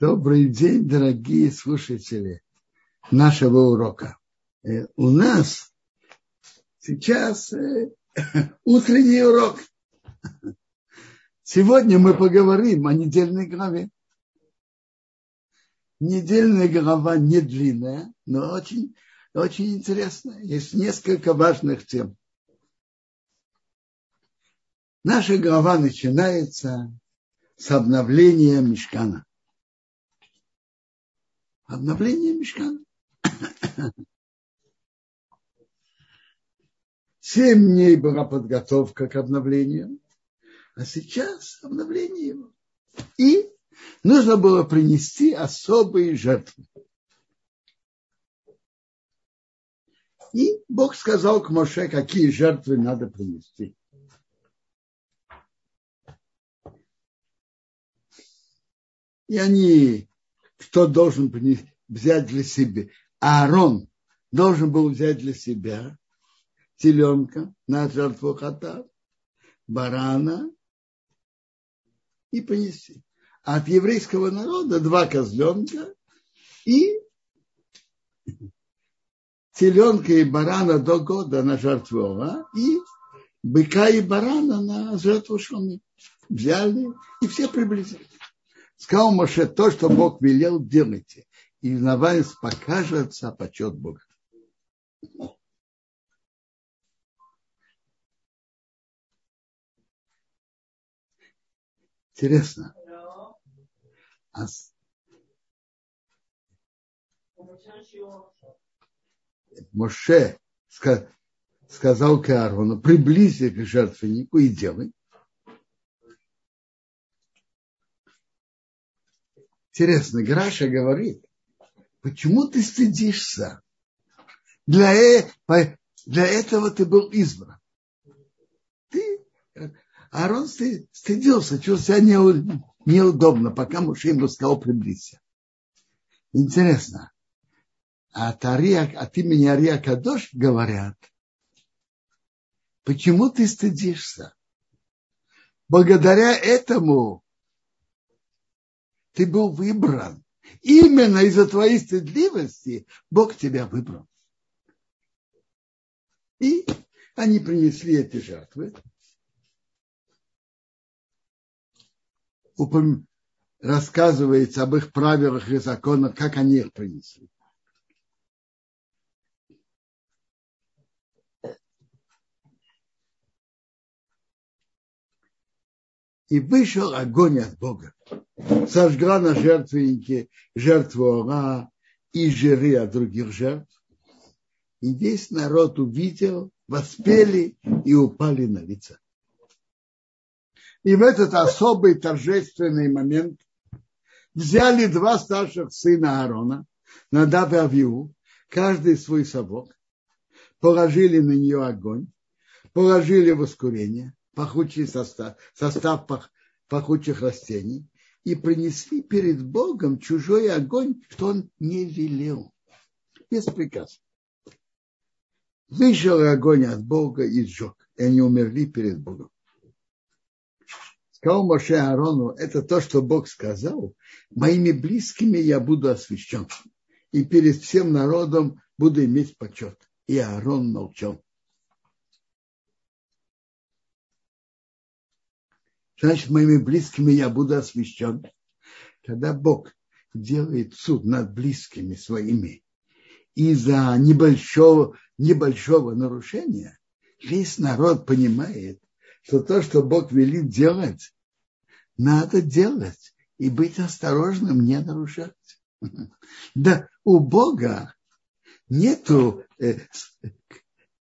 Добрый день, дорогие слушатели нашего урока. Э, у нас сейчас э, утренний урок. Сегодня мы поговорим о недельной главе. Недельная глава не длинная, но очень, очень интересная. Есть несколько важных тем. Наша глава начинается с обновления мешкана обновление мешкана. Семь дней была подготовка к обновлению, а сейчас обновление его. И нужно было принести особые жертвы. И Бог сказал к Моше, какие жертвы надо принести. И они кто должен взять для себя. Аарон должен был взять для себя теленка на жертву хата, барана и понести. А от еврейского народа два козленка и теленка и барана до года на жертву, а? и быка и барана на жертву шумы. Взяли и все приблизили. Сказал Моше, то, что Бог велел, делайте. И на вас покажется почет Бога. Интересно. А Моше сказал к Аарону, приблизься к жертвеннику и делай. Интересно, Граша говорит, почему ты стыдишься? Для, э, для этого ты был избран. Ты, Аарон стыдился, чувствовал себя неудобно, пока муж ему сказал приблизься. Интересно. А от, Ария, от имени Ария Кадош говорят, почему ты стыдишься? Благодаря этому ты был выбран. Именно из-за твоей стыдливости Бог тебя выбрал. И они принесли эти жертвы. Рассказывается об их правилах и законах, как они их принесли. И вышел огонь от Бога. Сожгла на жертвеннике жертву Ора и жиры от других жертв. И весь народ увидел, воспели и упали на лица. И в этот особый торжественный момент взяли два старших сына Аарона, Надав и Авиу, каждый свой совок, положили на нее огонь, положили воскурение, пахучий состав, состав пах, пахучих растений и принесли перед Богом чужой огонь, что он не велел, без приказа. Вышел огонь от Бога и сжег, и они умерли перед Богом. Сказал Моше Аарону, это то, что Бог сказал, моими близкими я буду освящен, и перед всем народом буду иметь почет. И Аарон молчал. Значит, моими близкими я буду освящен. Когда Бог делает суд над близкими своими из-за небольшого, небольшого нарушения, весь народ понимает, что то, что Бог велит делать, надо делать и быть осторожным, не нарушать. Да у Бога нету э,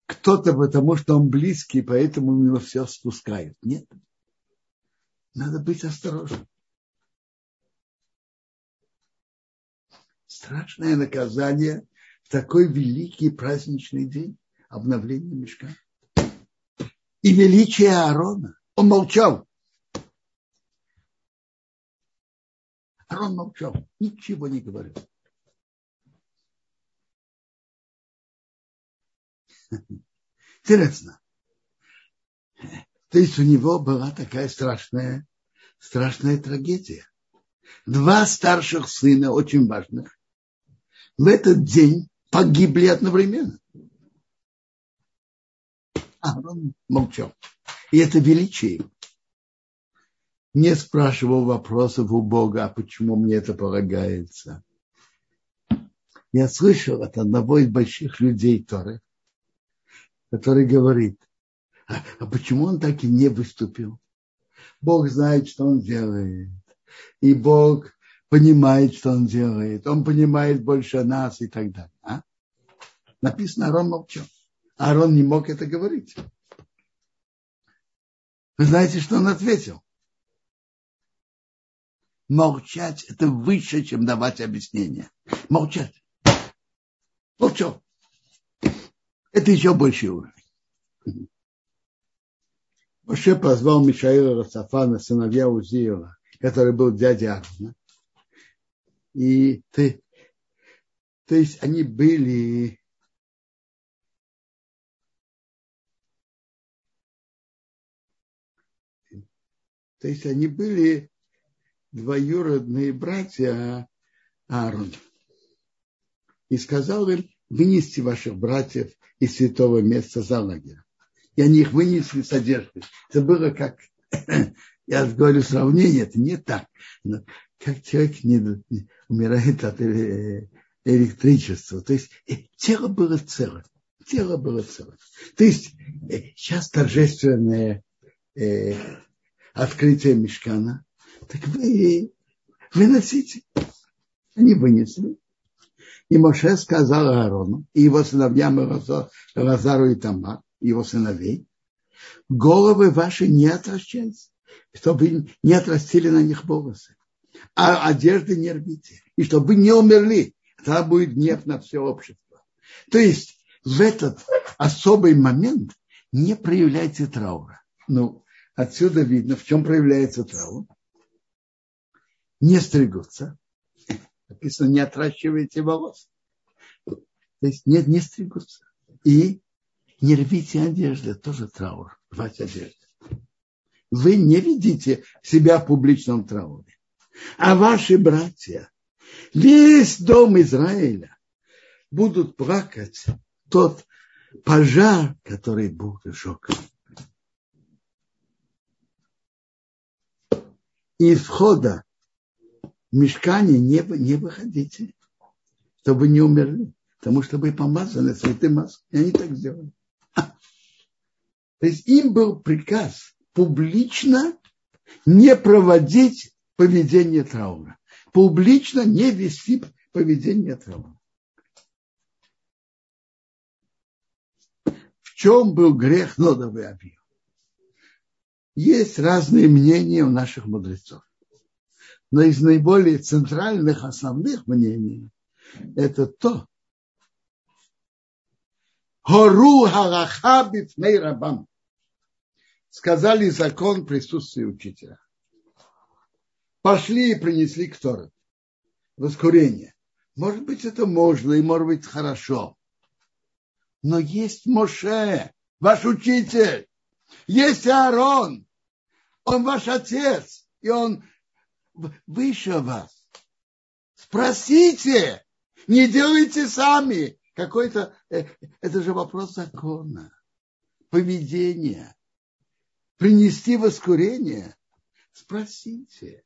кто-то, потому что он близкий, поэтому у него все спускают. Нет. Надо быть осторожным. Страшное наказание в такой великий праздничный день обновления мешка. И величие Аарона. Он молчал. Аарон молчал, ничего не говорил. Интересно. То есть у него была такая страшная, страшная трагедия. два старших сына, очень важных, в этот день погибли одновременно. Аарон молчал. И это величие. Не спрашивал вопросов у Бога, а почему мне это полагается. Я слышал от одного из больших людей Торы, который говорит, а, а почему он так и не выступил? Бог знает, что он делает. И Бог понимает, что он делает. Он понимает больше нас и так далее. А? Написано, Арон молчал. Арон не мог это говорить. Вы знаете, что он ответил? Молчать – это выше, чем давать объяснение. Молчать. Молчал. Это еще больший уровень. Моше позвал Мишаила Рацафана, сыновья Узиева, который был дядя Аарона. И ты, то есть они были то есть они были двоюродные братья Аарона. И сказал им, вынести ваших братьев из святого места за лагерем. И они их вынесли с одеждой. Это было как, я говорю сравнение, это не так. Но как человек не, не умирает от э, электричества. То есть э, тело было целое. Тело было целое. То есть э, сейчас торжественное э, открытие мешкана. Так вы выносите. Они вынесли. И Моше сказал Аарону и его сыновьям Лазару и Тамар, его сыновей, головы ваши не отращайте, чтобы не отрастили на них волосы, а одежды не рвите, и чтобы не умерли, тогда будет гнев на все общество. То есть в этот особый момент не проявляйте траура. Ну, отсюда видно, в чем проявляется траур. Не стригутся, Написано, не отращивайте волос. То есть нет, не стригутся. И не рвите одежды, тоже траур, рвать одежды. Вы не видите себя в публичном трауре. А ваши братья, весь дом Израиля будут плакать тот пожар, который Бог сжег. Из входа мешкане не, не выходите, чтобы не умерли, потому что вы помазаны святым маслом. И они так сделали. То есть им был приказ публично не проводить поведение траура. Публично не вести поведение траура. В чем был грех Нодовый Абью? Есть разные мнения у наших мудрецов. Но из наиболее центральных, основных мнений это то, Хору Хараха Бифней Рабам. Сказали закон присутствия учителя. Пошли и принесли к Тору. Воскурение. Может быть, это можно и может быть хорошо. Но есть Моше, ваш учитель. Есть Аарон. Он ваш отец. И он выше вас. Спросите, не делайте сами. Какой-то, э, это же вопрос закона, поведения. Принести воскурение, спросите.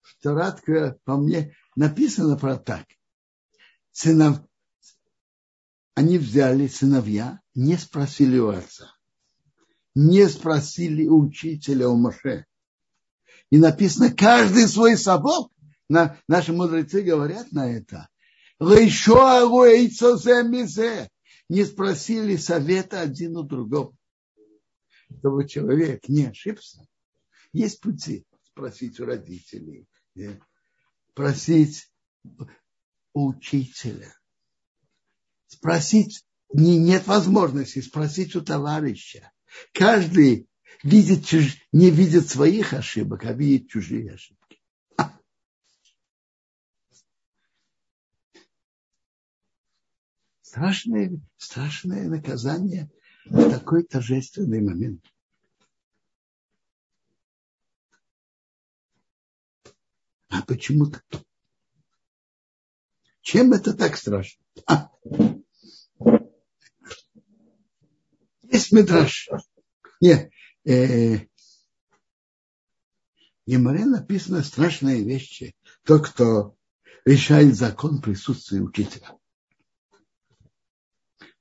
Вторатка, по мне, написано про так. Сынов... Они взяли сыновья, не спросили у отца не спросили учителя у Моше. И написано, каждый свой совок. На, наши мудрецы говорят на это. Не спросили совета один у другого. Чтобы человек не ошибся. Есть пути спросить у родителей, просить у учителя. Спросить, не, нет возможности спросить у товарища. Каждый видит, не видит своих ошибок, а видит чужие ошибки. Страшное, страшное наказание в такой торжественный момент. А почему так? Чем это так страшно? А. Есть Медраж. Нет. Э, в Геморе написано страшные вещи. Тот, кто решает закон присутствия учителя.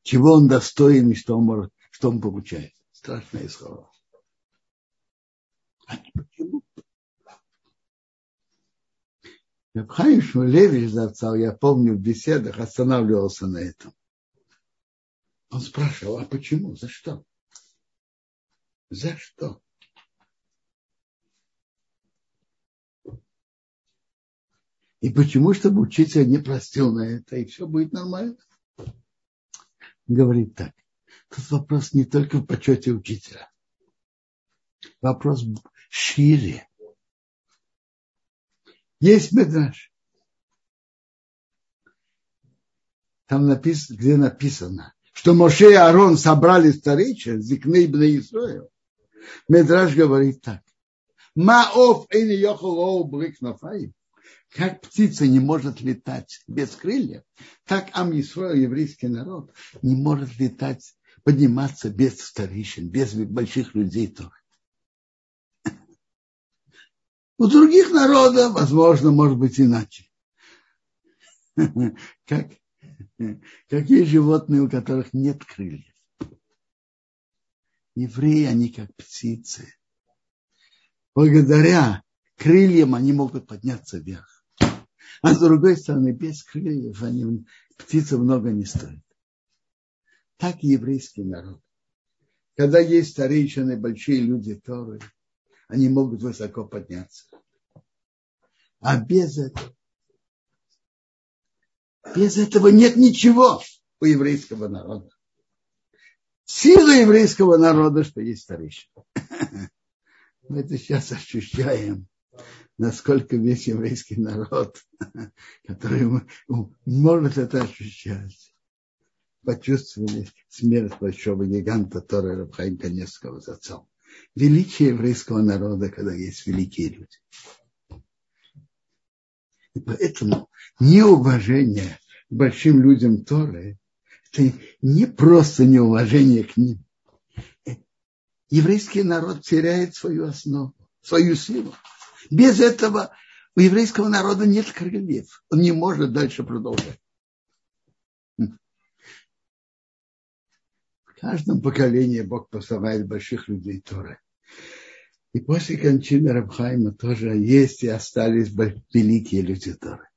Чего он достоин и что он, может, что он получает. Страшные слова. А почему? Рабхайм Шмулевич Завцал, я помню, в беседах останавливался на этом. Он спрашивал, а почему, за что? За что? И почему, чтобы учитель не простил на это, и все будет нормально? Говорит так. Тут вопрос не только в почете учителя. Вопрос шире. Есть медраж. Там написано, где написано, что Моше и Арон собрали старейшин, Зикны ibn Исраил. Медраж говорит так. Маов эйни йохол брик нафаим. Как птица не может летать без крыльев, так Ам Исраил, еврейский народ, не может летать, подниматься без старейшин, без больших людей тоже. У других народов, возможно, может быть иначе. Как, какие животные, у которых нет крыльев. Евреи, они как птицы. Благодаря крыльям они могут подняться вверх. А с другой стороны, без крыльев они, птица много не стоит. Так и еврейский народ. Когда есть старейшины, большие люди Торы, они могут высоко подняться. А без этого, без этого нет ничего у еврейского народа. Сила еврейского народа, что есть старейшина. Мы это сейчас ощущаем, насколько весь еврейский народ, который может это ощущать, почувствовали смерть большого гиганта Тора Рабхаим Каневского за отцом величие еврейского народа, когда есть великие люди. И поэтому неуважение к большим людям Торы – это не просто неуважение к ним. Еврейский народ теряет свою основу, свою силу. Без этого у еврейского народа нет крыльев. Он не может дальше продолжать. В каждом поколении Бог посылает больших людей Торы. И после кончины Рабхайма тоже есть и остались великие люди Торы.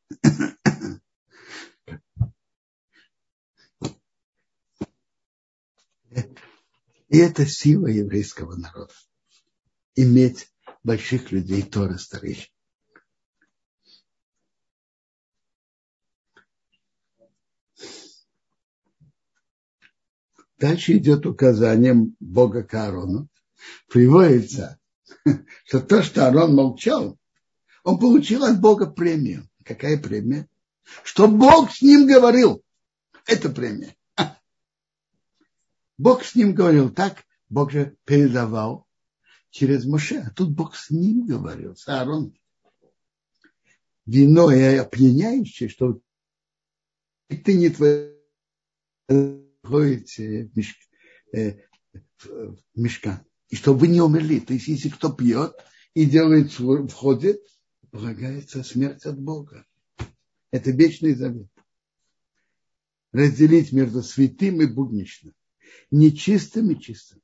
И это сила еврейского народа. Иметь больших людей Торы старейших. Дальше идет указание Бога к Аарону. Приводится, что то, что Аарон молчал, он получил от Бога премию. Какая премия? Что Бог с ним говорил. Это премия. Бог с ним говорил так, Бог же передавал через Моше. А тут Бог с ним говорил, с Аароном. Вино и опьяняющее, что ты не мешк, э, в мешкан. И чтобы вы не умерли. То есть, если кто пьет и делает, входит, полагается смерть от Бога. Это вечный завет. Разделить между святым и будничным, нечистым и чистым.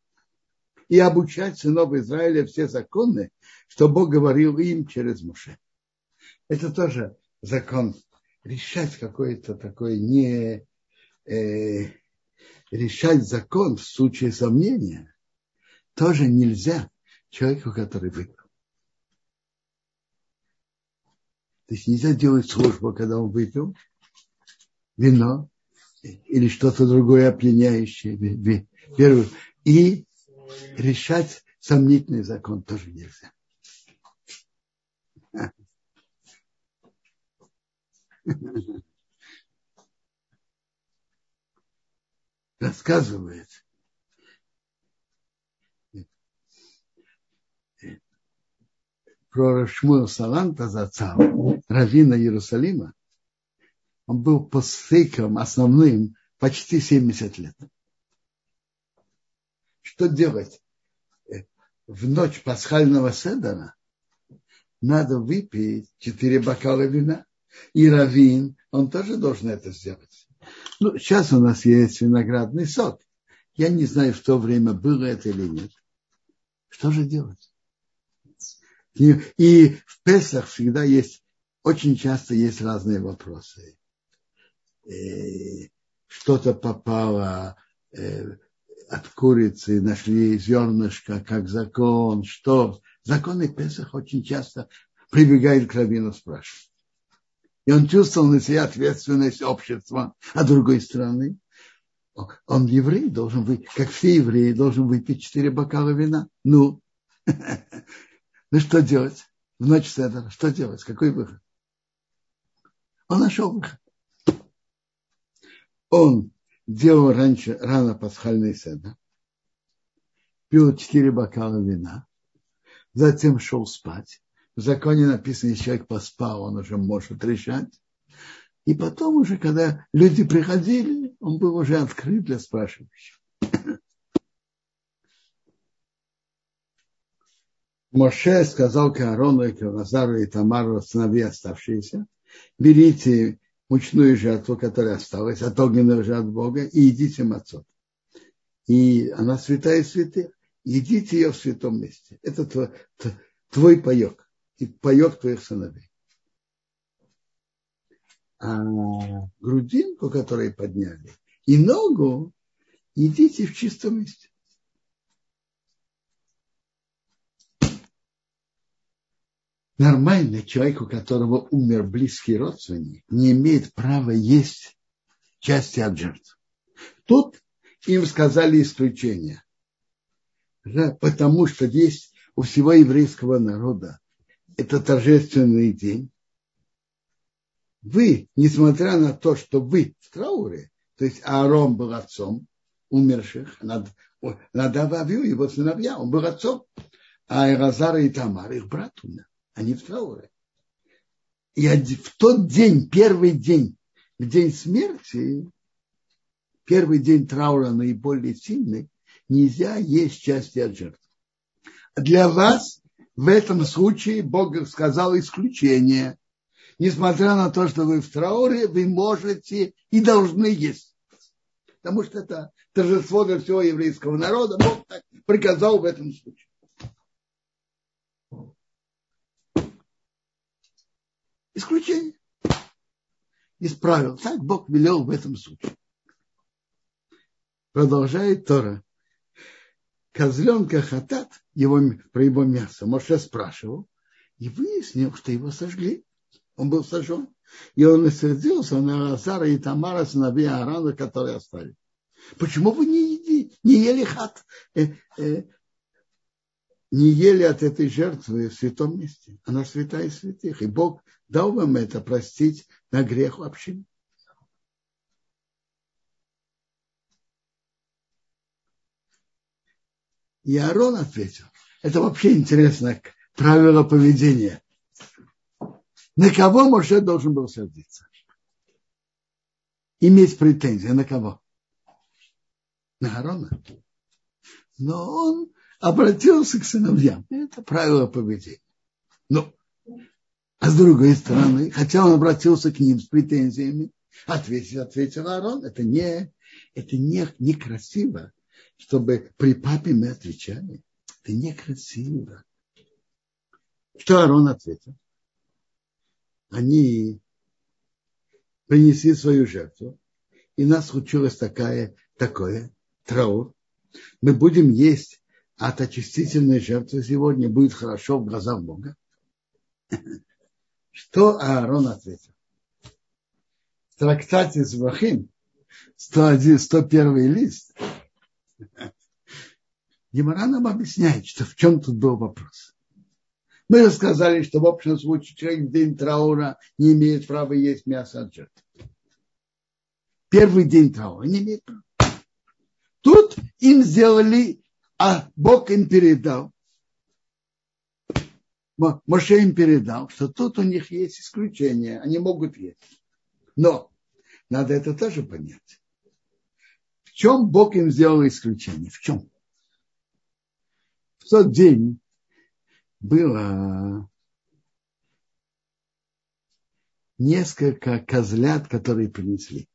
И обучать сынов Израиля все законы, что Бог говорил им через Муше. Это тоже закон. Решать какое-то такое не, э, решать закон в случае сомнения тоже нельзя человеку, который выпил. То есть нельзя делать службу, когда он выпил вино или что-то другое опьяняющее. Первый. И решать сомнительный закон тоже нельзя. рассказывает, про Шмуэл Саланта Зацал, равина Иерусалима. Он был постфейком основным почти 70 лет. Что делать? В ночь пасхального седера надо выпить четыре бокала вина. И равин, он тоже должен это сделать. Ну, сейчас у нас есть виноградный сок. Я не знаю, в то время было это или нет. Что же делать? И, и в Песах всегда есть, очень часто есть разные вопросы. Э, что-то попало э, от курицы, нашли зернышко, как закон, что. Законы Песах очень часто прибегают к раввину спрашивать. И он чувствовал на себя ответственность общества, а другой стороны, он еврей, должен быть, как все евреи, должен выпить четыре бокала вина. Ну, ну что делать? В ночь Седера, что делать? Какой выход? Он нашел выход. Он делал раньше, рано пасхальный седер, пил четыре бокала вина, затем шел спать. В законе написано, если человек поспал, он уже может решать. И потом уже, когда люди приходили, он был уже открыт для спрашивающих. Моше сказал к Аарону и к Лазару и Тамару, сыновья оставшиеся, берите мучную жертву, которая осталась, от огненного же от Бога, и идите мацот. И она святая святых. Едите ее в святом месте. Это твой, твой паек и паек твоих сыновей. А грудинку, которую подняли, и ногу едите в чистом месте. Нормальный человек, у которого умер близкий родственник, не имеет права есть части от жертв. Тут им сказали исключение. Да, потому что есть у всего еврейского народа это торжественный день. Вы, несмотря на то, что вы в трауре, то есть Аарон был отцом умерших, Надав Авью, его сыновья, он был отцом, а Иразар и Тамар, их брат умер, они в трауре. И в тот день, первый день, в день смерти, первый день траура наиболее сильный, нельзя есть части от жертв. Для вас в этом случае Бог сказал исключение. Несмотря на то, что вы в трауре, вы можете и должны есть. Потому что это торжество для всего еврейского народа. Бог так приказал в этом случае. Исключение. Исправил. Так Бог велел в этом случае. Продолжает Тора козленка хатат, его, про его мясо, Моше спрашивал, и выяснил, что его сожгли. Он был сожжен. И он рассердился на Азара и Тамара, сыновей Аарона, которые оставили. Почему вы не, еди, не ели хат, э, э, не ели от этой жертвы в святом месте? Она святая святых. И Бог дал вам это простить на грех общины. И Аарон ответил, это вообще интересно, правило поведения. На кого Моше должен был сердиться? Иметь претензии. На кого? На Аарона. Но он обратился к сыновьям. Это правило поведения. Ну, а с другой стороны, хотя он обратился к ним с претензиями, ответил, ответил Аарон, это не, это не, некрасиво чтобы при папе мы отвечали. Это некрасиво. Что Арон ответил? Они принесли свою жертву, и нас случилось такая, такое, траур. Мы будем есть от очистительной жертвы сегодня, будет хорошо в глазах Бога. Что Аарон ответил? В трактате Звахим, 101, 101 лист, Гемора нам объясняет, что в чем тут был вопрос. Мы рассказали, что в общем случае человек в день траура не имеет права есть мясо от жертвы. Первый день траура не имеет права. Тут им сделали, а Бог им передал Моше им передал, что тут у них есть исключение, они могут есть. Но надо это тоже понять. В чем Бог им сделал исключение? В чем? В тот день было несколько козлят, которые принесли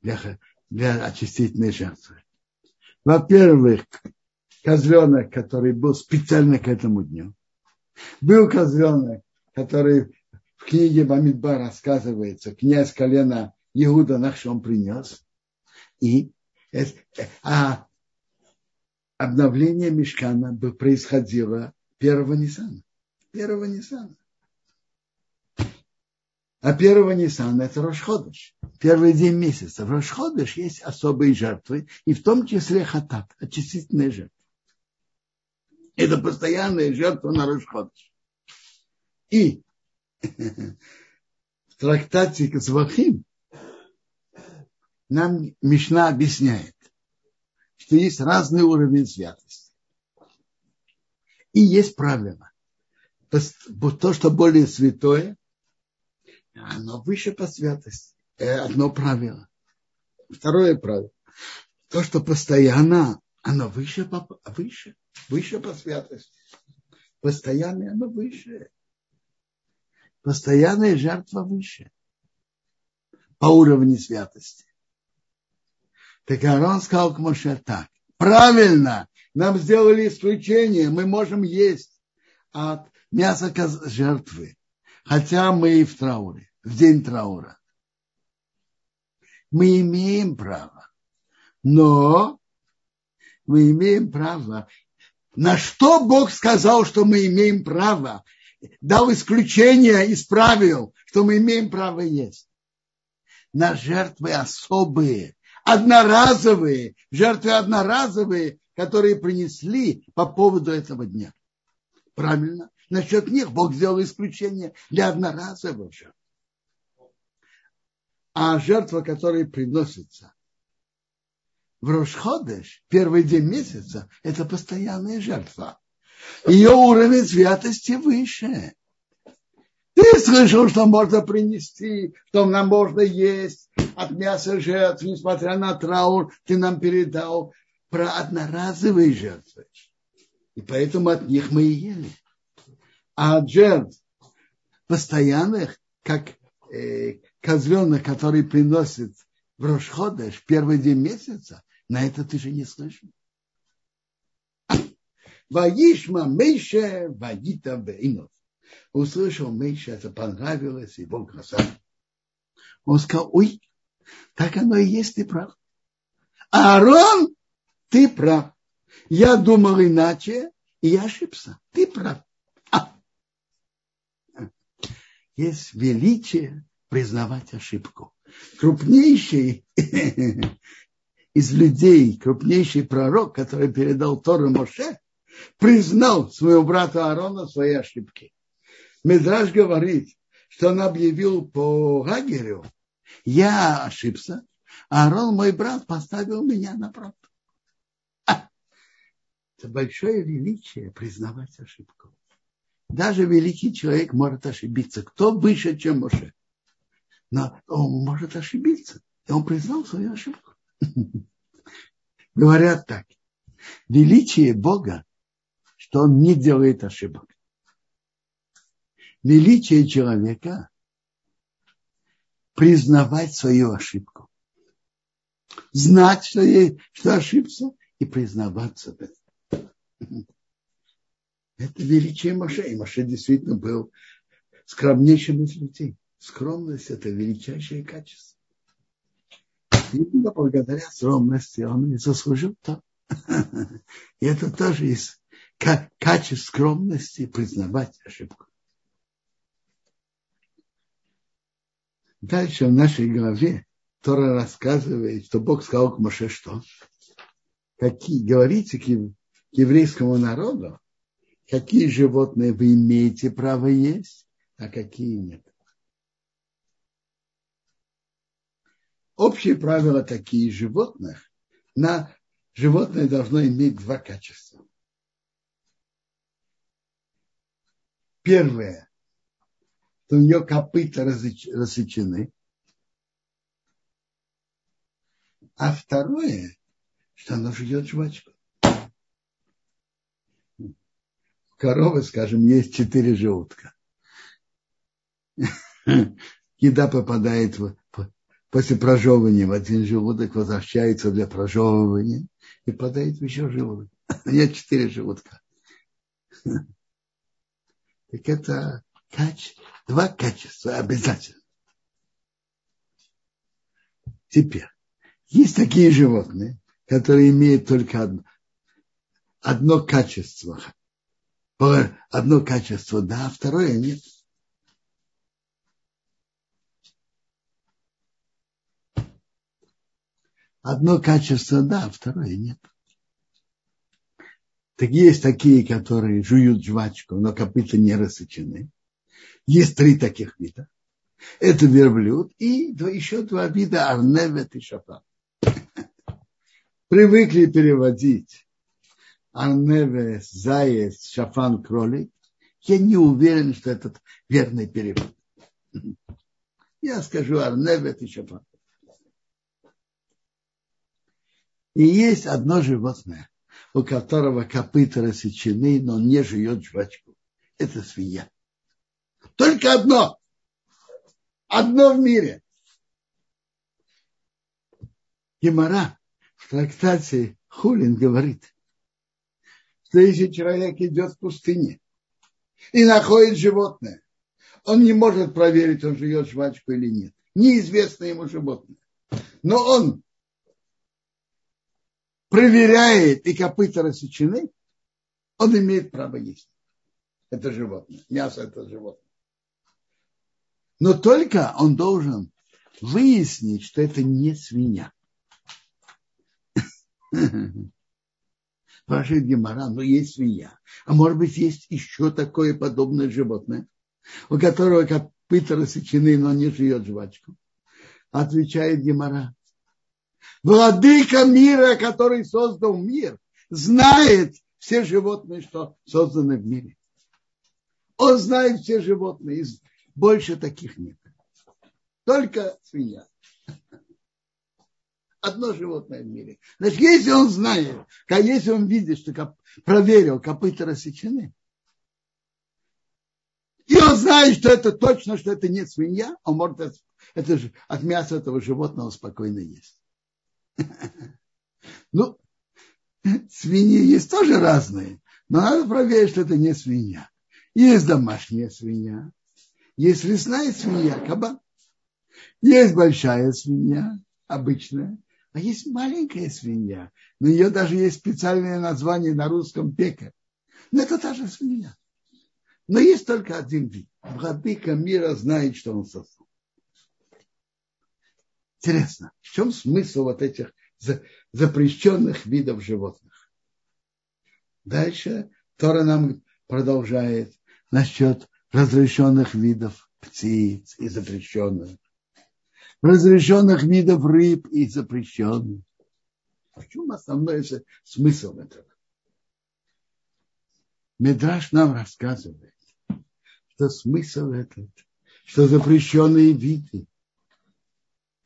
для, для очистительной жертвы. Во-первых, козленок, который был специально к этому дню. Был козленок, который в книге Бамидба рассказывается, князь колена Иуда Нахшом принес. И а обновление мешкана происходило первого Ниссана. Первого Ниссана. А первого Ниссана это Рошходыш. Первый день месяца. В Рошходыш есть особые жертвы, и в том числе хатат, очистительные жертвы. Это постоянная жертва на Рошходыш. И в трактате Кацвахим нам Мишна объясняет, что есть разный уровень святости. И есть правило. То, что более святое, оно выше по святости. Это одно правило. Второе правило. То, что постоянно, оно выше по, выше, выше по святости. Постоянное оно выше. Постоянная жертва выше. По уровню святости. Так Арон сказал к Моше так. Правильно, нам сделали исключение. Мы можем есть от мяса жертвы хотя мы и в трауре, в день траура. Мы имеем право, но мы имеем право. На что Бог сказал, что мы имеем право? Дал исключение, исправил, что мы имеем право есть. На жертвы особые, одноразовые, жертвы одноразовые, которые принесли по поводу этого дня. Правильно? Насчет них Бог сделал исключение для одноразовых жертв. А жертва, которая приносится в Рошходеш, первый день месяца, это постоянная жертва. Ее уровень святости выше. Ты слышал, что можно принести, что нам можно есть от мяса жертв, несмотря на траур, ты нам передал про одноразовые жертвы. И поэтому от них мы и ели а жертв постоянных, как э, козленок, который приносит в Рошходеш первый день месяца, на это ты же не слышал. Ваишма Мейше Вагита Бейнов. Услышал Мейше, это понравилось, его краса. Он сказал, ой, так оно и есть, ты прав. Аарон, ты прав. Я думал иначе, и я ошибся. Ты прав есть величие признавать ошибку. Крупнейший из людей, крупнейший пророк, который передал Тору Моше, признал своему брату Аарона свои ошибки. Медраж говорит, что он объявил по Гагерю, я ошибся, Аарон, мой брат, поставил меня на правду. Это большое величие признавать ошибку. Даже великий человек может ошибиться. Кто выше, чем Моше? Но он может ошибиться. И он признал свою ошибку. Говорят так. Величие Бога, что он не делает ошибок. Величие человека признавать свою ошибку. Знать, что, я, что ошибся, и признаваться в этом. Это величие Маше. И Маше действительно был скромнейшим из людей. Скромность – это величайшее качество. И благодаря скромности он и заслужил то. И это тоже из качеств скромности признавать ошибку. Дальше в нашей главе Тора рассказывает, что Бог сказал к Моше что? Какие, говорите к еврейскому народу, какие животные вы имеете право есть, а какие нет. Общие правила такие животных. На животное должно иметь два качества. Первое, что у нее копыта рассечены. А второе, что она жует жвачку. У коровы, скажем, есть четыре желудка. Еда попадает в, после прожевывания в один желудок, возвращается для прожевывания и попадает в еще желудок. Нет четыре желудка. Так это каче... два качества обязательно. Теперь, есть такие животные, которые имеют только одно, одно качество. Одно качество, да, а второе нет. Одно качество, да, а второе нет. Так есть такие, которые жуют жвачку, но копыта не рассечены. Есть три таких вида. Это верблюд и еще два вида арневет и шапан. Привыкли переводить арневет, заяц, шафан, кролик. Я не уверен, что это верный перевод. Я скажу арневет и шафан. И есть одно животное, у которого копыта рассечены, но он не жует жвачку. Это свинья. Только одно. Одно в мире. Гемора в трактате Хулин говорит, что если человек идет в пустыне и находит животное, он не может проверить, он жует жвачку или нет. Неизвестно ему животное. Но он проверяет и копыта рассечены, он имеет право есть. Это животное. Мясо это животное. Но только он должен выяснить, что это не свинья. Спрашивает Гемора, но есть свинья. А может быть, есть еще такое подобное животное, у которого копыта рассечены, но не жует жвачку. Отвечает Гемора. Владыка мира, который создал мир, знает все животные, что созданы в мире. Он знает все животные, больше таких нет. Только свинья. Одно животное в мире. Значит, если он знает, как если он видит, что коп, проверил, копыта рассечены, и он знает, что это точно, что это не свинья, он может это, это же, от мяса этого животного спокойно есть. Ну, свиньи есть тоже разные, но надо проверить, что это не свинья. Есть домашняя свинья, есть лесная свинья, кабан. Есть большая свинья, обычная, а есть маленькая свинья. Но ее даже есть специальное название на русском пекарь. Но это та же свинья. Но есть только один вид. Владыка мира знает, что он создал. Интересно, в чем смысл вот этих запрещенных видов животных? Дальше Тора нам продолжает насчет разрешенных видов птиц и запрещенных, разрешенных видов рыб и запрещенных. В чем основной смысл этого? Медраж нам рассказывает, что смысл этот, что запрещенные виды.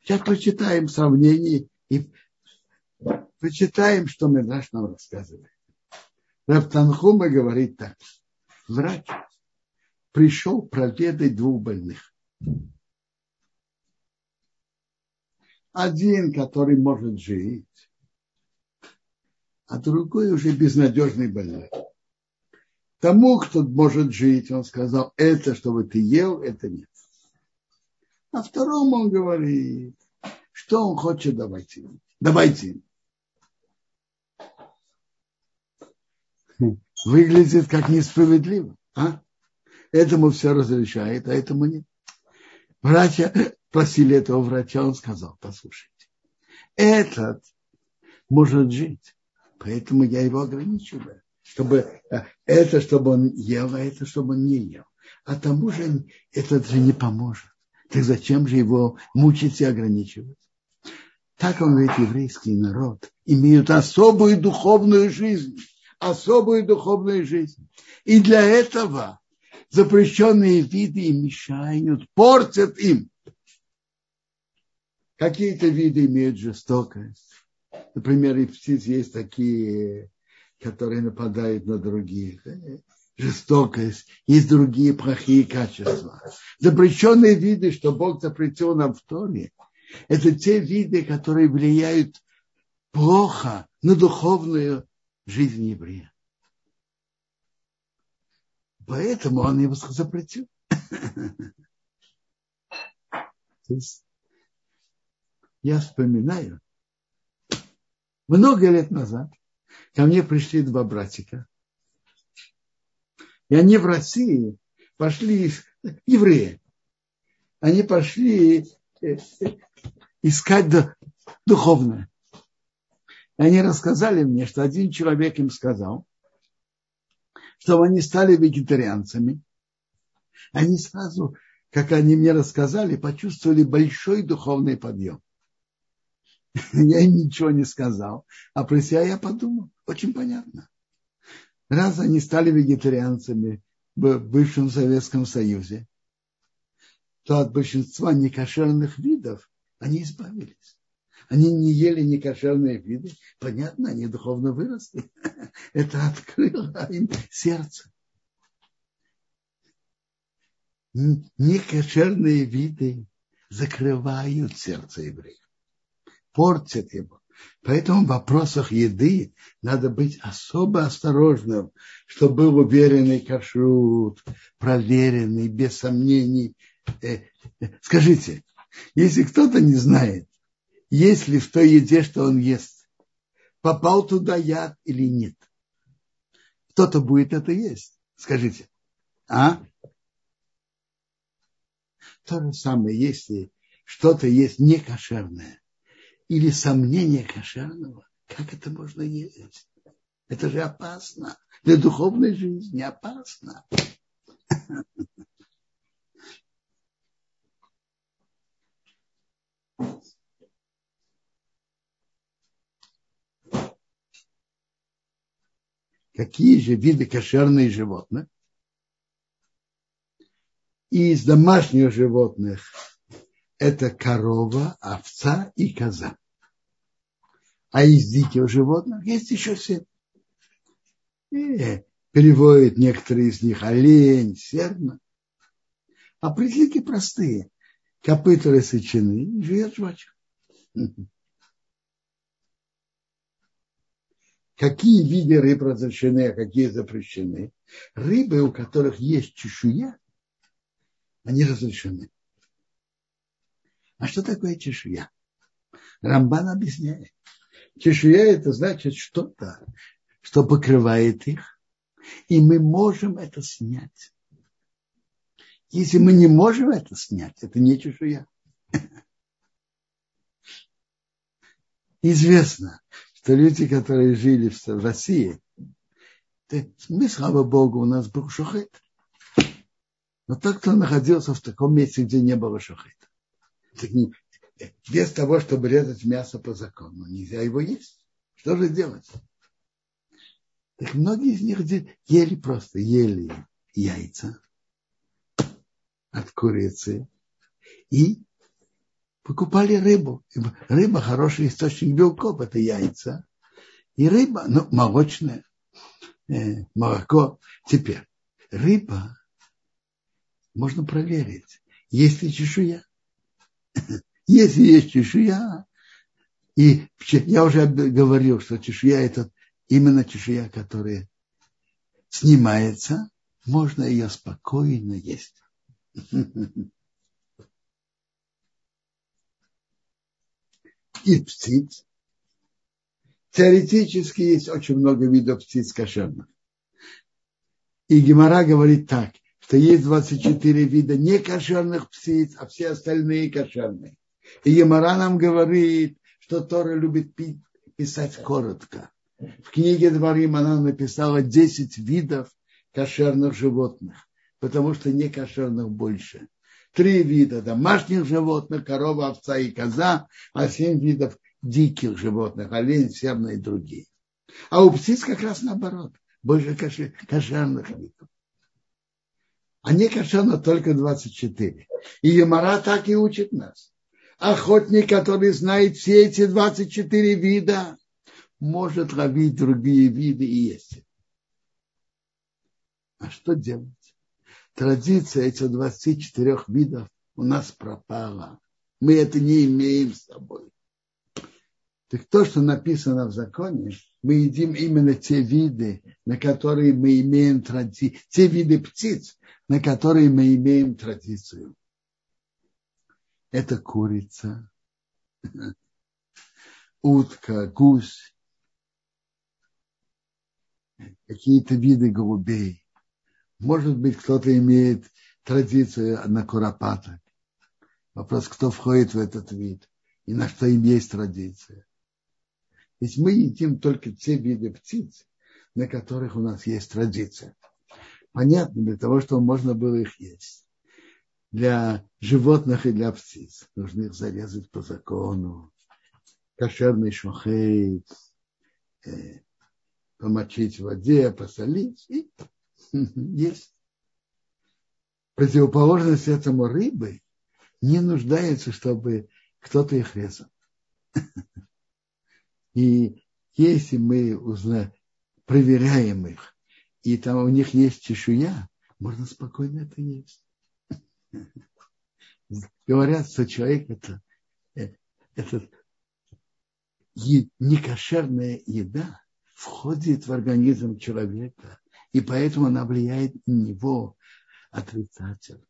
Сейчас прочитаем сравнение и прочитаем, что Медраж нам рассказывает. Рафтанхума говорит так. Врач пришел проведать двух больных. Один, который может жить, а другой уже безнадежный больной. Тому, кто может жить, он сказал, это, чтобы ты ел, это нет. А второму он говорит, что он хочет давать им. Давайте. Выглядит как несправедливо. А? Этому все разрешает, а этому нет. Братья просили этого врача, он сказал, послушайте, этот может жить, поэтому я его ограничиваю. Чтобы э, это, чтобы он ел, а это, чтобы он не ел. А тому же этот же не поможет. Так зачем же его мучить и ограничивать? Так он говорит, еврейский народ имеют особую духовную жизнь. Особую духовную жизнь. И для этого запрещенные виды им мешают, портят им. Какие-то виды имеют жестокость. Например, и птиц есть такие, которые нападают на других. Жестокость. Есть другие плохие качества. Запрещенные виды, что Бог запретил нам в Торе, это те виды, которые влияют плохо на духовную жизнь еврея. Поэтому он его запретил. То есть я вспоминаю, много лет назад ко мне пришли два братика. И они в России пошли, евреи, они пошли э, искать духовное. И они рассказали мне, что один человек им сказал, что они стали вегетарианцами. Они сразу, как они мне рассказали, почувствовали большой духовный подъем. Я им ничего не сказал, а про себя я подумал, очень понятно. Раз они стали вегетарианцами в бывшем Советском Союзе, то от большинства некошерных видов они избавились. Они не ели некошерные виды. Понятно, они духовно выросли. Это открыло им сердце. Некошерные виды закрывают сердце евреев, портят его. Поэтому в вопросах еды надо быть особо осторожным, чтобы был уверенный кашрут, проверенный, без сомнений. Э, э, скажите, если кто-то не знает, есть ли в той еде, что он ест, попал туда яд или нет. Кто-то будет это есть. Скажите. А? То же самое, если что-то есть некошерное или сомнение кошерного, как это можно есть? Это же опасно. Для духовной жизни опасно. какие же виды кошерные животных. И из домашних животных это корова, овца и коза. А из диких животных есть еще семь. И переводят некоторые из них олень, серна. А признаки простые. Копыта рассечены, живет жвачка. какие виды рыб разрешены, а какие запрещены. Рыбы, у которых есть чешуя, они разрешены. А что такое чешуя? Рамбан объясняет. Чешуя это значит что-то, что покрывает их, и мы можем это снять. Если мы не можем это снять, это не чешуя. Известно, что люди, которые жили в России, мы, слава Богу, у нас был шухет. Но тот, кто находился в таком месте, где не было шухета, без того, чтобы резать мясо по закону, нельзя его есть. Что же делать? Так многие из них ели просто, ели яйца от курицы и покупали рыбу. Рыба хороший источник белков, это яйца. И рыба, ну, молочная, э, молоко. Теперь, рыба можно проверить, есть ли чешуя. Если есть чешуя, и я уже говорил, что чешуя это именно чешуя, которая снимается, можно ее спокойно есть. и птиц. Теоретически есть очень много видов птиц кошерных. И Гемора говорит так, что есть 24 вида некошерных птиц, а все остальные кошерные. И Гемора нам говорит, что Тора любит писать коротко. В книге Дворим она написала 10 видов кошерных животных, потому что некошерных больше три вида домашних животных, корова, овца и коза, а семь видов диких животных, олень, серна и другие. А у птиц как раз наоборот, больше кошерных видов. А не кошерно только 24. И Емара так и учит нас. Охотник, который знает все эти 24 вида, может ловить другие виды и есть. А что делать? Традиция этих 24 видов у нас пропала. Мы это не имеем с собой. Так то, что написано в законе, мы едим именно те виды, на которые мы имеем традицию, те виды птиц, на которые мы имеем традицию. Это курица, утка, гусь, какие-то виды голубей. Может быть, кто-то имеет традицию на куропаток. Вопрос, кто входит в этот вид и на что им есть традиция. Ведь мы едим только те виды птиц, на которых у нас есть традиция. Понятно, для того, чтобы можно было их есть. Для животных и для птиц нужно их зарезать по закону. Кошерный шухейт, э, помочить в воде, посолить и есть. Противоположность этому рыбы не нуждается, чтобы кто-то их резал. И если мы узнаем, проверяем их, и там у них есть чешуя, можно спокойно это есть. Говорят, что человек это, э, это некошерная еда входит в организм человека, и поэтому она влияет на него отрицательно.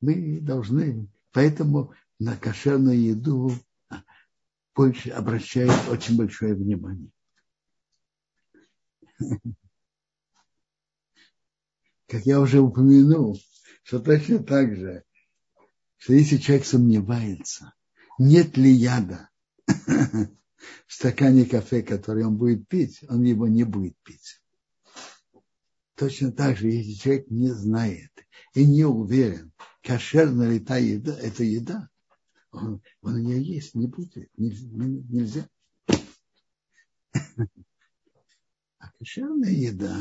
Мы должны, поэтому на кошерную еду больше обращает очень большое внимание. Как я уже упомянул, что точно так же, что если человек сомневается, нет ли яда в стакане кафе, который он будет пить, он его не будет пить. Точно так же, если человек не знает и не уверен, кошерна ли та еда, эта еда, он, он ее есть не будет, нельзя. А кошерная еда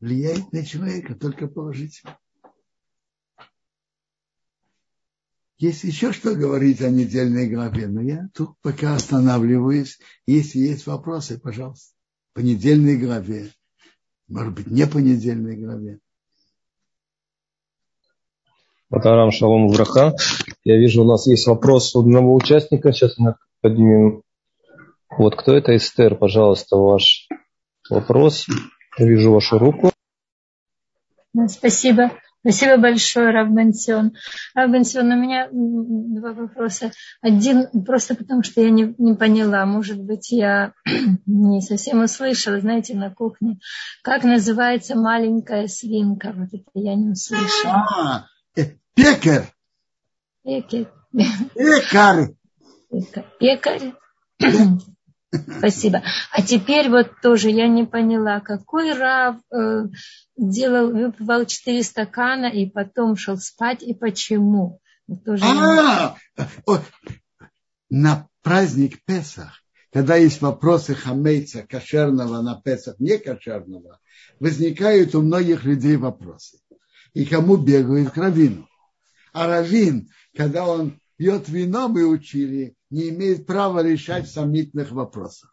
влияет на человека только положительно. Есть еще что говорить о недельной главе, но я тут пока останавливаюсь. Если есть вопросы, пожалуйста, по недельной главе, может быть, не по недельной главе. Батарам Шалом Враха. Я вижу, у нас есть вопрос у одного участника. Сейчас мы поднимем. Вот кто это? Эстер, пожалуйста, ваш вопрос. Я вижу вашу руку. Спасибо. Спасибо большое, Рав Бенсион. Рав Бенсион, у меня два вопроса. Один просто потому, что я не, не поняла. Может быть, я не совсем услышала, знаете, на кухне. Как называется маленькая свинка? Вот это я не услышала. А, Пекарь. Пекарь. Пекарь. Пекарь. Спасибо. А теперь вот тоже я не поняла, какой Рав э, делал, выпивал четыре стакана и потом шел спать, и почему? Тоже а, на праздник Песах, когда есть вопросы хамейца, кошерного на Песах, не кошерного, возникают у многих людей вопросы. И кому бегают к равину. А раввин, когда он пьет вино, мы учили, не имеет права решать в сомнительных вопросах.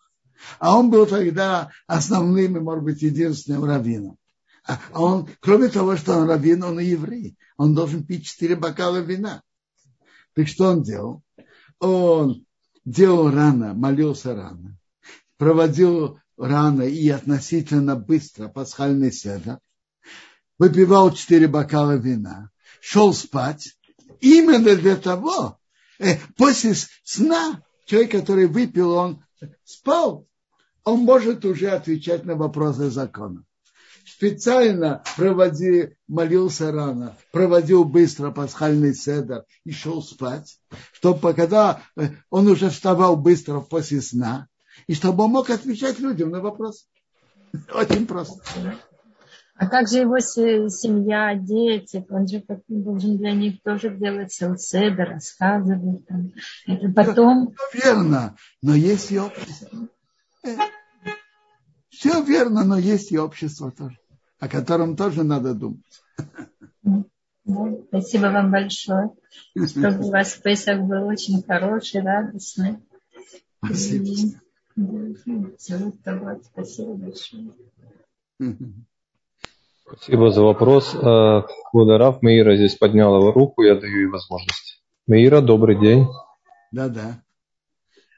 А он был тогда основным и, может быть, единственным раввином. А он, кроме того, что он раввин, он и еврей. Он должен пить четыре бокала вина. Так что он делал? Он делал рано, молился рано, проводил рано и относительно быстро пасхальный седа, выпивал четыре бокала вина, шел спать, именно для того, э, после сна, человек, который выпил, он спал, он может уже отвечать на вопросы закона. Специально проводил, молился рано, проводил быстро пасхальный седер и шел спать, чтобы когда э, он уже вставал быстро после сна, и чтобы он мог отвечать людям на вопросы. Очень просто. А как же его семья, дети? Он же должен для них тоже делать селседа, рассказывать. Там. Это потом... Все верно, но есть и общество. Все верно, но есть и общество тоже. о котором тоже надо думать. Спасибо вам большое, чтобы у вас Песах был очень хороший, радостный. Спасибо. Спасибо большое. Спасибо за вопрос. Квадараф Меира здесь подняла руку, я даю ей возможность. Меира, добрый день. Да-да.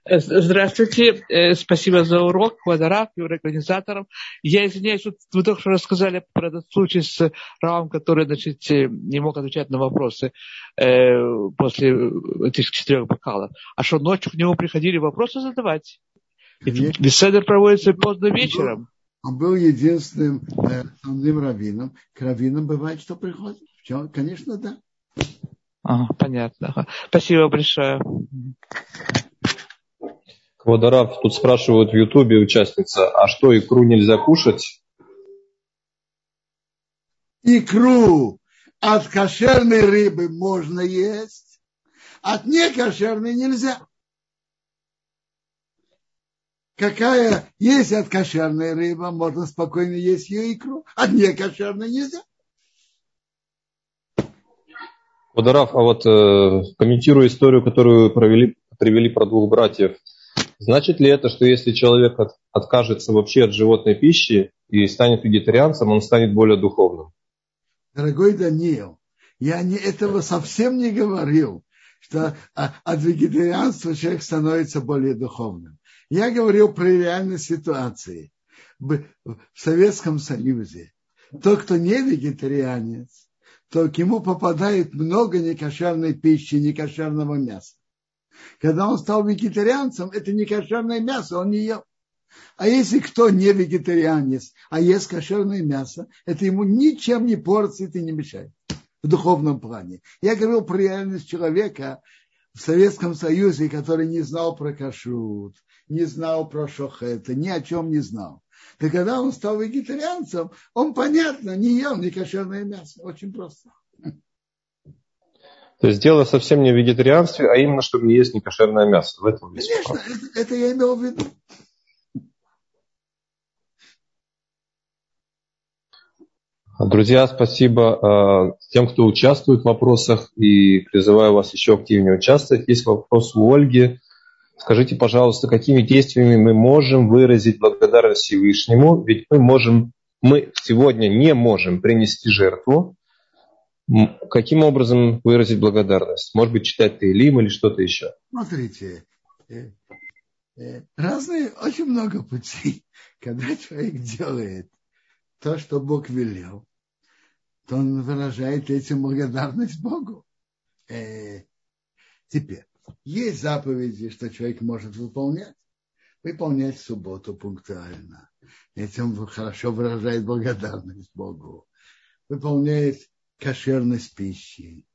Э, здравствуйте, э, спасибо за урок, Квадарав и организаторам. Я извиняюсь, вот вы только что рассказали про этот случай с Равом, который значит, э, не мог отвечать на вопросы э, после этих четырех бокалов. А что, ночью к нему приходили вопросы задавать? И беседа проводится поздно вечером. Он был единственным э, основным раввином. К раввинам бывает, что приходит. Конечно, да. Ага, понятно. Спасибо большое. Квадарав, тут спрашивают в Ютубе участница, а что, икру нельзя кушать? Икру от кошерной рыбы можно есть, от некошерной нельзя какая есть от кошерной рыба, можно спокойно есть ее икру, а не кошерной нельзя. Водораф, а вот э, комментируя историю, которую провели, привели про двух братьев, значит ли это, что если человек от, откажется вообще от животной пищи и станет вегетарианцем, он станет более духовным? Дорогой Даниил, я не, этого совсем не говорил, что от вегетарианства человек становится более духовным. Я говорил про реальные ситуации. В Советском Союзе тот, кто не вегетарианец, то к нему попадает много некошерной пищи, некошерного мяса. Когда он стал вегетарианцем, это некошерное мясо, он не ел. А если кто не вегетарианец, а ест кошерное мясо, это ему ничем не портит и не мешает в духовном плане. Я говорил про реальность человека в Советском Союзе, который не знал про кашрут, не знал про шохета, ни о чем не знал. И когда он стал вегетарианцем, он, понятно, не ел ни кошерное мясо. Очень просто. То есть дело совсем не в вегетарианстве, а именно, чтобы не есть некошерное мясо. В этом Конечно, это, это я имел в виду. Друзья, спасибо э, тем, кто участвует в вопросах и призываю вас еще активнее участвовать. Есть вопрос у Ольги. Скажите, пожалуйста, какими действиями мы можем выразить благодарность Всевышнему? Ведь мы можем, мы сегодня не можем принести жертву. Каким образом выразить благодарность? Может быть, читать Таилим или что-то еще? Смотрите, э, э, разные, очень много путей. Когда человек делает то, что Бог велел, то он выражает этим благодарность Богу. Э, теперь, есть заповеди, что человек может выполнять. Выполнять субботу пунктуально. Этим хорошо выражает благодарность Богу. Выполняет кошерность пищи.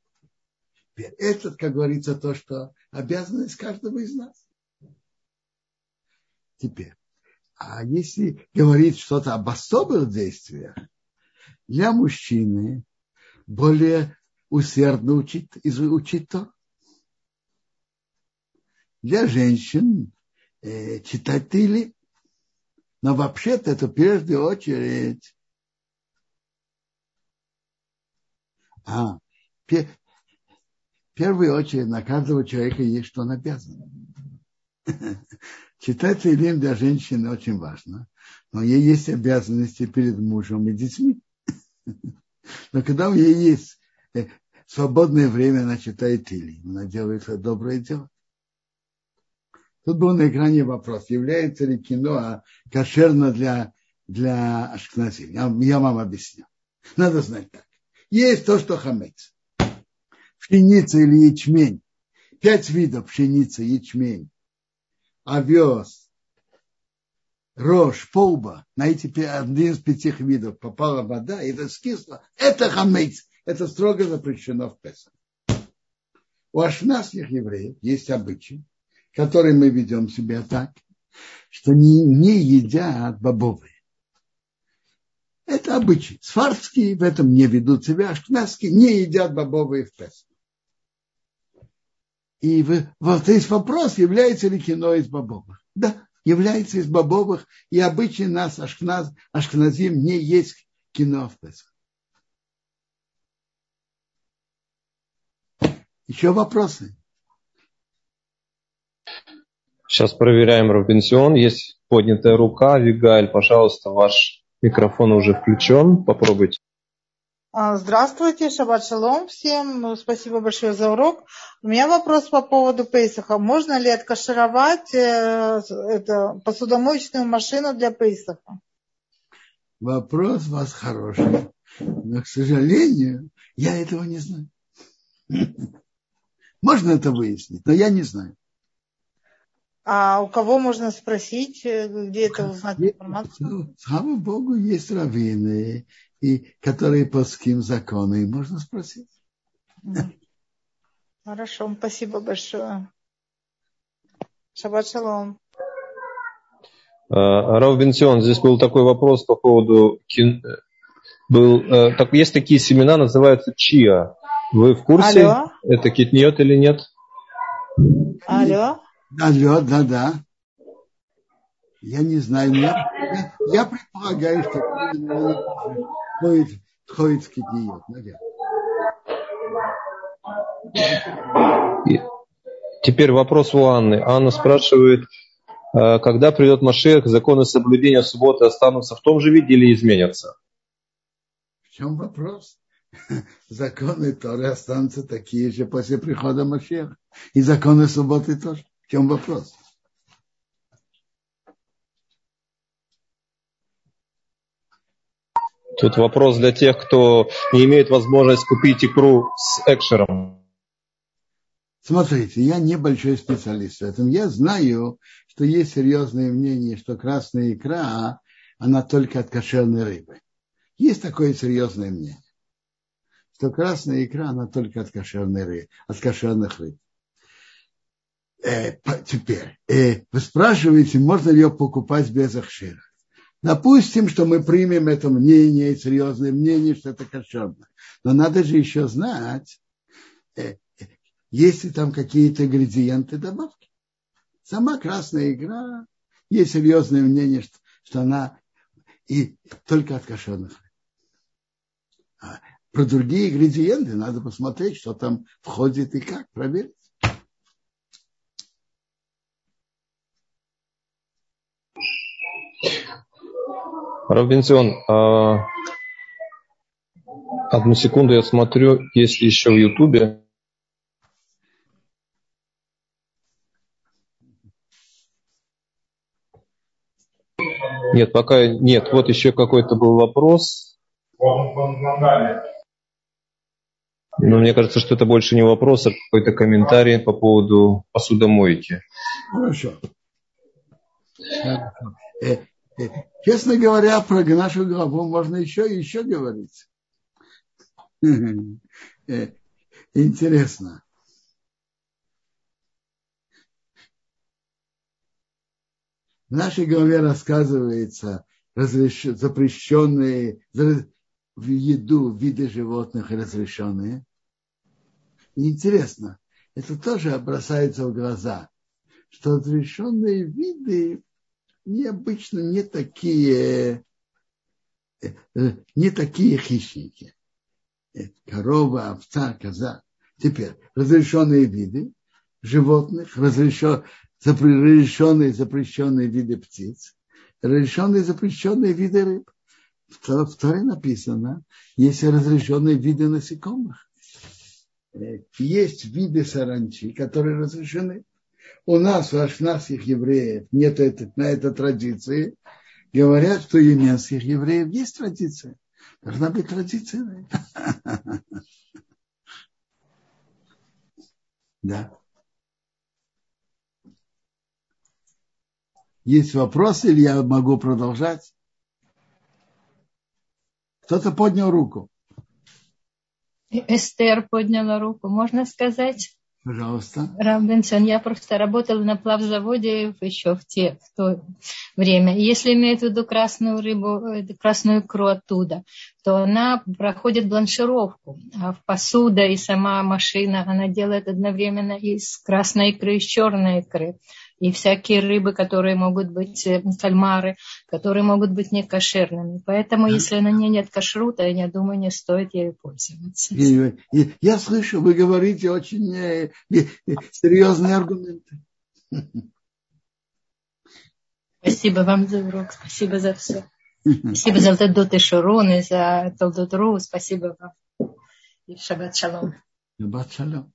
Это, как говорится, то, что обязанность каждого из нас. Теперь, а если говорить что-то об особых действиях, для мужчины более усердно учить, учить то для женщин э, читать Тили. Но вообще-то это первую очередь а, в первую очередь на каждого человека есть что он обязан. Читать Тилим для женщины очень важно, но ей есть обязанности перед мужем и детьми. Но когда у нее есть э, свободное время, она читает Тилим, она делает доброе дело. Тут был на экране вопрос, является ли кино а, кошерно для, для ашкназим. Я, я вам объясню. Надо знать так. Есть то, что хамец. Пшеница или ячмень. Пять видов пшеницы, ячмень, овес, рожь, полба. На эти один из пяти видов попала вода, и это скисло. Это хамец. Это строго запрещено в Песах. У ашнасских евреев есть обычай, которой мы ведем себя так, что не, не едят бобовые. Это обычай. Сварские в этом не ведут себя, ашкназские не едят бобовые в Песах. И вот есть вопрос, является ли кино из бобовых. Да, является из бобовых, и обычай нас, ашкназ, ашкназим, не есть кино в Песах. Еще вопросы? Сейчас проверяем Робинсион. Есть поднятая рука. Вигаль, пожалуйста, ваш микрофон уже включен. Попробуйте. А, здравствуйте, шаббат шалом всем. Ну, спасибо большое за урок. У меня вопрос по поводу Пейсаха. Можно ли откашировать э, это, посудомоечную машину для Пейсаха? Вопрос у вас хороший. Но, к сожалению, я этого не знаю. Можно это выяснить, но я не знаю. А у кого можно спросить, э, где это узнать информацию? Ну, слава Богу, есть раввины, и которые по ским законы, можно спросить. Хорошо, спасибо большое. Шаббат шалом. А, Рав Бенсион, здесь был такой вопрос по поводу... Был, э, так, есть такие семена, называются чиа. Вы в курсе, Алло? это китниот или нет? Алло? Алло, да, да. Я не знаю, я, я предполагаю, что входит в китниот, наверное. Теперь вопрос у Анны. Анна спрашивает, э, когда придет Машех, законы соблюдения субботы останутся в том же виде или изменятся? В чем вопрос? Законы Торы останутся такие же после прихода Машеха. И законы субботы тоже. В чем вопрос? Тут вопрос для тех, кто не имеет возможность купить икру с экшером. Смотрите, я небольшой специалист в этом. Я знаю, что есть серьезное мнение, что красная икра, она только от кошерной рыбы. Есть такое серьезное мнение, что красная икра, она только от кошерной рыбы, от кошерных рыб э, теперь, э, вы спрашиваете, можно ли ее покупать без ахшира. Допустим, что мы примем это мнение, серьезное мнение, что это кошерно. Но надо же еще знать, э, есть ли там какие-то ингредиенты добавки. Сама красная игра, есть серьезное мнение, что, что она и только от кошерных. А про другие ингредиенты надо посмотреть, что там входит и как, проверить. Робинсон, а... одну секунду я смотрю, есть ли еще в Ютубе. Нет, пока нет. Вот еще какой-то был вопрос. Но мне кажется, что это больше не вопрос, а какой-то комментарий по поводу посудомойки. Хорошо. Честно говоря, про нашу главу можно еще и еще говорить. Э, интересно. В нашей главе рассказывается разреш... запрещенные в еду виды животных разрешенные. Интересно, это тоже бросается в глаза, что разрешенные виды необычно не такие, э, не такие хищники. Э, корова, овца, коза. Теперь разрешенные виды животных, разрешенные, запрещенные виды птиц, разрешенные запрещенные виды рыб. В Торе написано, есть разрешенные виды насекомых. Э, есть виды саранчи, которые разрешены у нас, у ашнавских евреев, нет это, на это традиции, говорят, что у еменских евреев есть традиция. Должна быть традиция. Да. Есть вопросы или я могу продолжать? Кто-то поднял руку. Эстер подняла руку. Можно сказать? Пожалуйста. Рамбенсон, я просто работала на плавзаводе еще в, те, в то время. Если имеют в виду красную рыбу, э, красную икру оттуда, то она проходит бланшировку. А в посуда и сама машина, она делает одновременно из красной икры, и из черной икры. И всякие рыбы, которые могут быть э, кальмары, которые могут быть некошерными. Поэтому, если на ней нет кашрута, я думаю, не стоит ею пользоваться. Я, слышу, вы говорите очень э, э, серьезные аргументы. Спасибо вам за урок, спасибо за все. Спасибо за Талдот и Шурон, и за Талдот Ру. Спасибо вам. И шаббат шалом. Шаббат шалом.